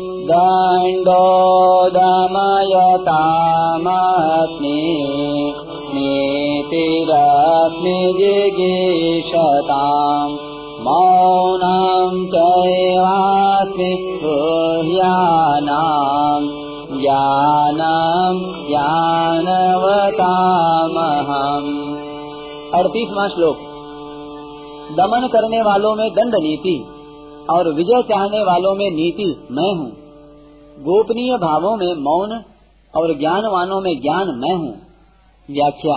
दण्डोदमयतामस्मि नीतिरस्मि जिगीषताम्। मौनम् चैवास्मि गुह्यानाम् ज्ञानम् ज्ञानवतामहम्। अड़तीसवां श्लोक। दमन करने वालों में दंड नीति और विजय चाहने वालों में नीति मैं हूँ। गोपनीय भावों में मौन और ज्ञानवानों में ज्ञान मैं हूँ। व्याख्या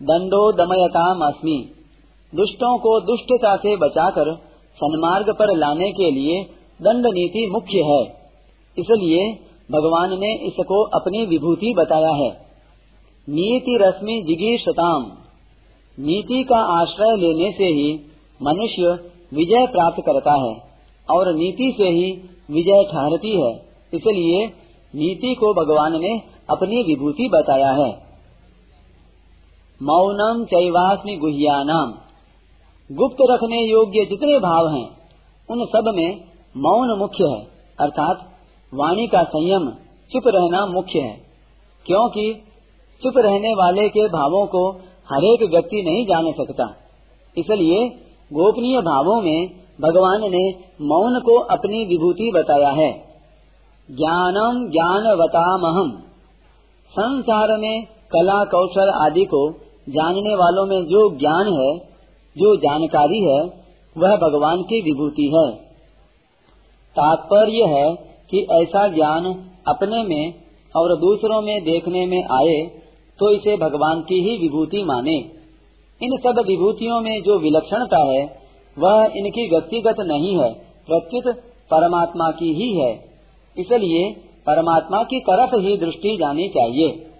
दंडो दमयताम अस्मि दुष्टों को दुष्टता से बचाकर सन्मार्ग पर लाने के लिए दंड नीति मुख्य है। इसलिए भगवान ने इसको अपनी विभूति बताया है। नीति रश्मि जिगीषताम नीति का आश्रय लेने से ही मनुष्य विजय प्राप्त करता है और नीति से ही विजय ठहरती है। इसलिए नीति को भगवान ने अपनी विभूति बताया है। मौनम चैवास्मि गुह्यानाम। गुप्त रखने योग्य जितने भाव हैं, उन सब में मौन मुख्य है। अर्थात वाणी का संयम, चुप रहना मुख्य है। क्योंकि चुप रहने वाले के भावों को हरेक व्यक्ति नहीं जान सकता। इसलिए गोपनीय भावों में भगवान ने मौन को अपनी विभूति बताया है। ज्ञानम ज्ञानवतामहम। संसार में कला, कौशल आदि को जानने वालों में जो ज्ञान है, जो जानकारी है, वह भगवान की विभूति है। तात्पर्य है कि ऐसा ज्ञान अपने में और दूसरों में देखने में आए तो इसे भगवान की ही विभूति माने। इन सब विभूतियों में जो विलक्षणता है, वह इनकी व्यक्तिगत नहीं है, प्रत्युत परमात्मा की ही है। इसलिए परमात्मा की तरफ़ ही दृष्टि जानी चाहिए।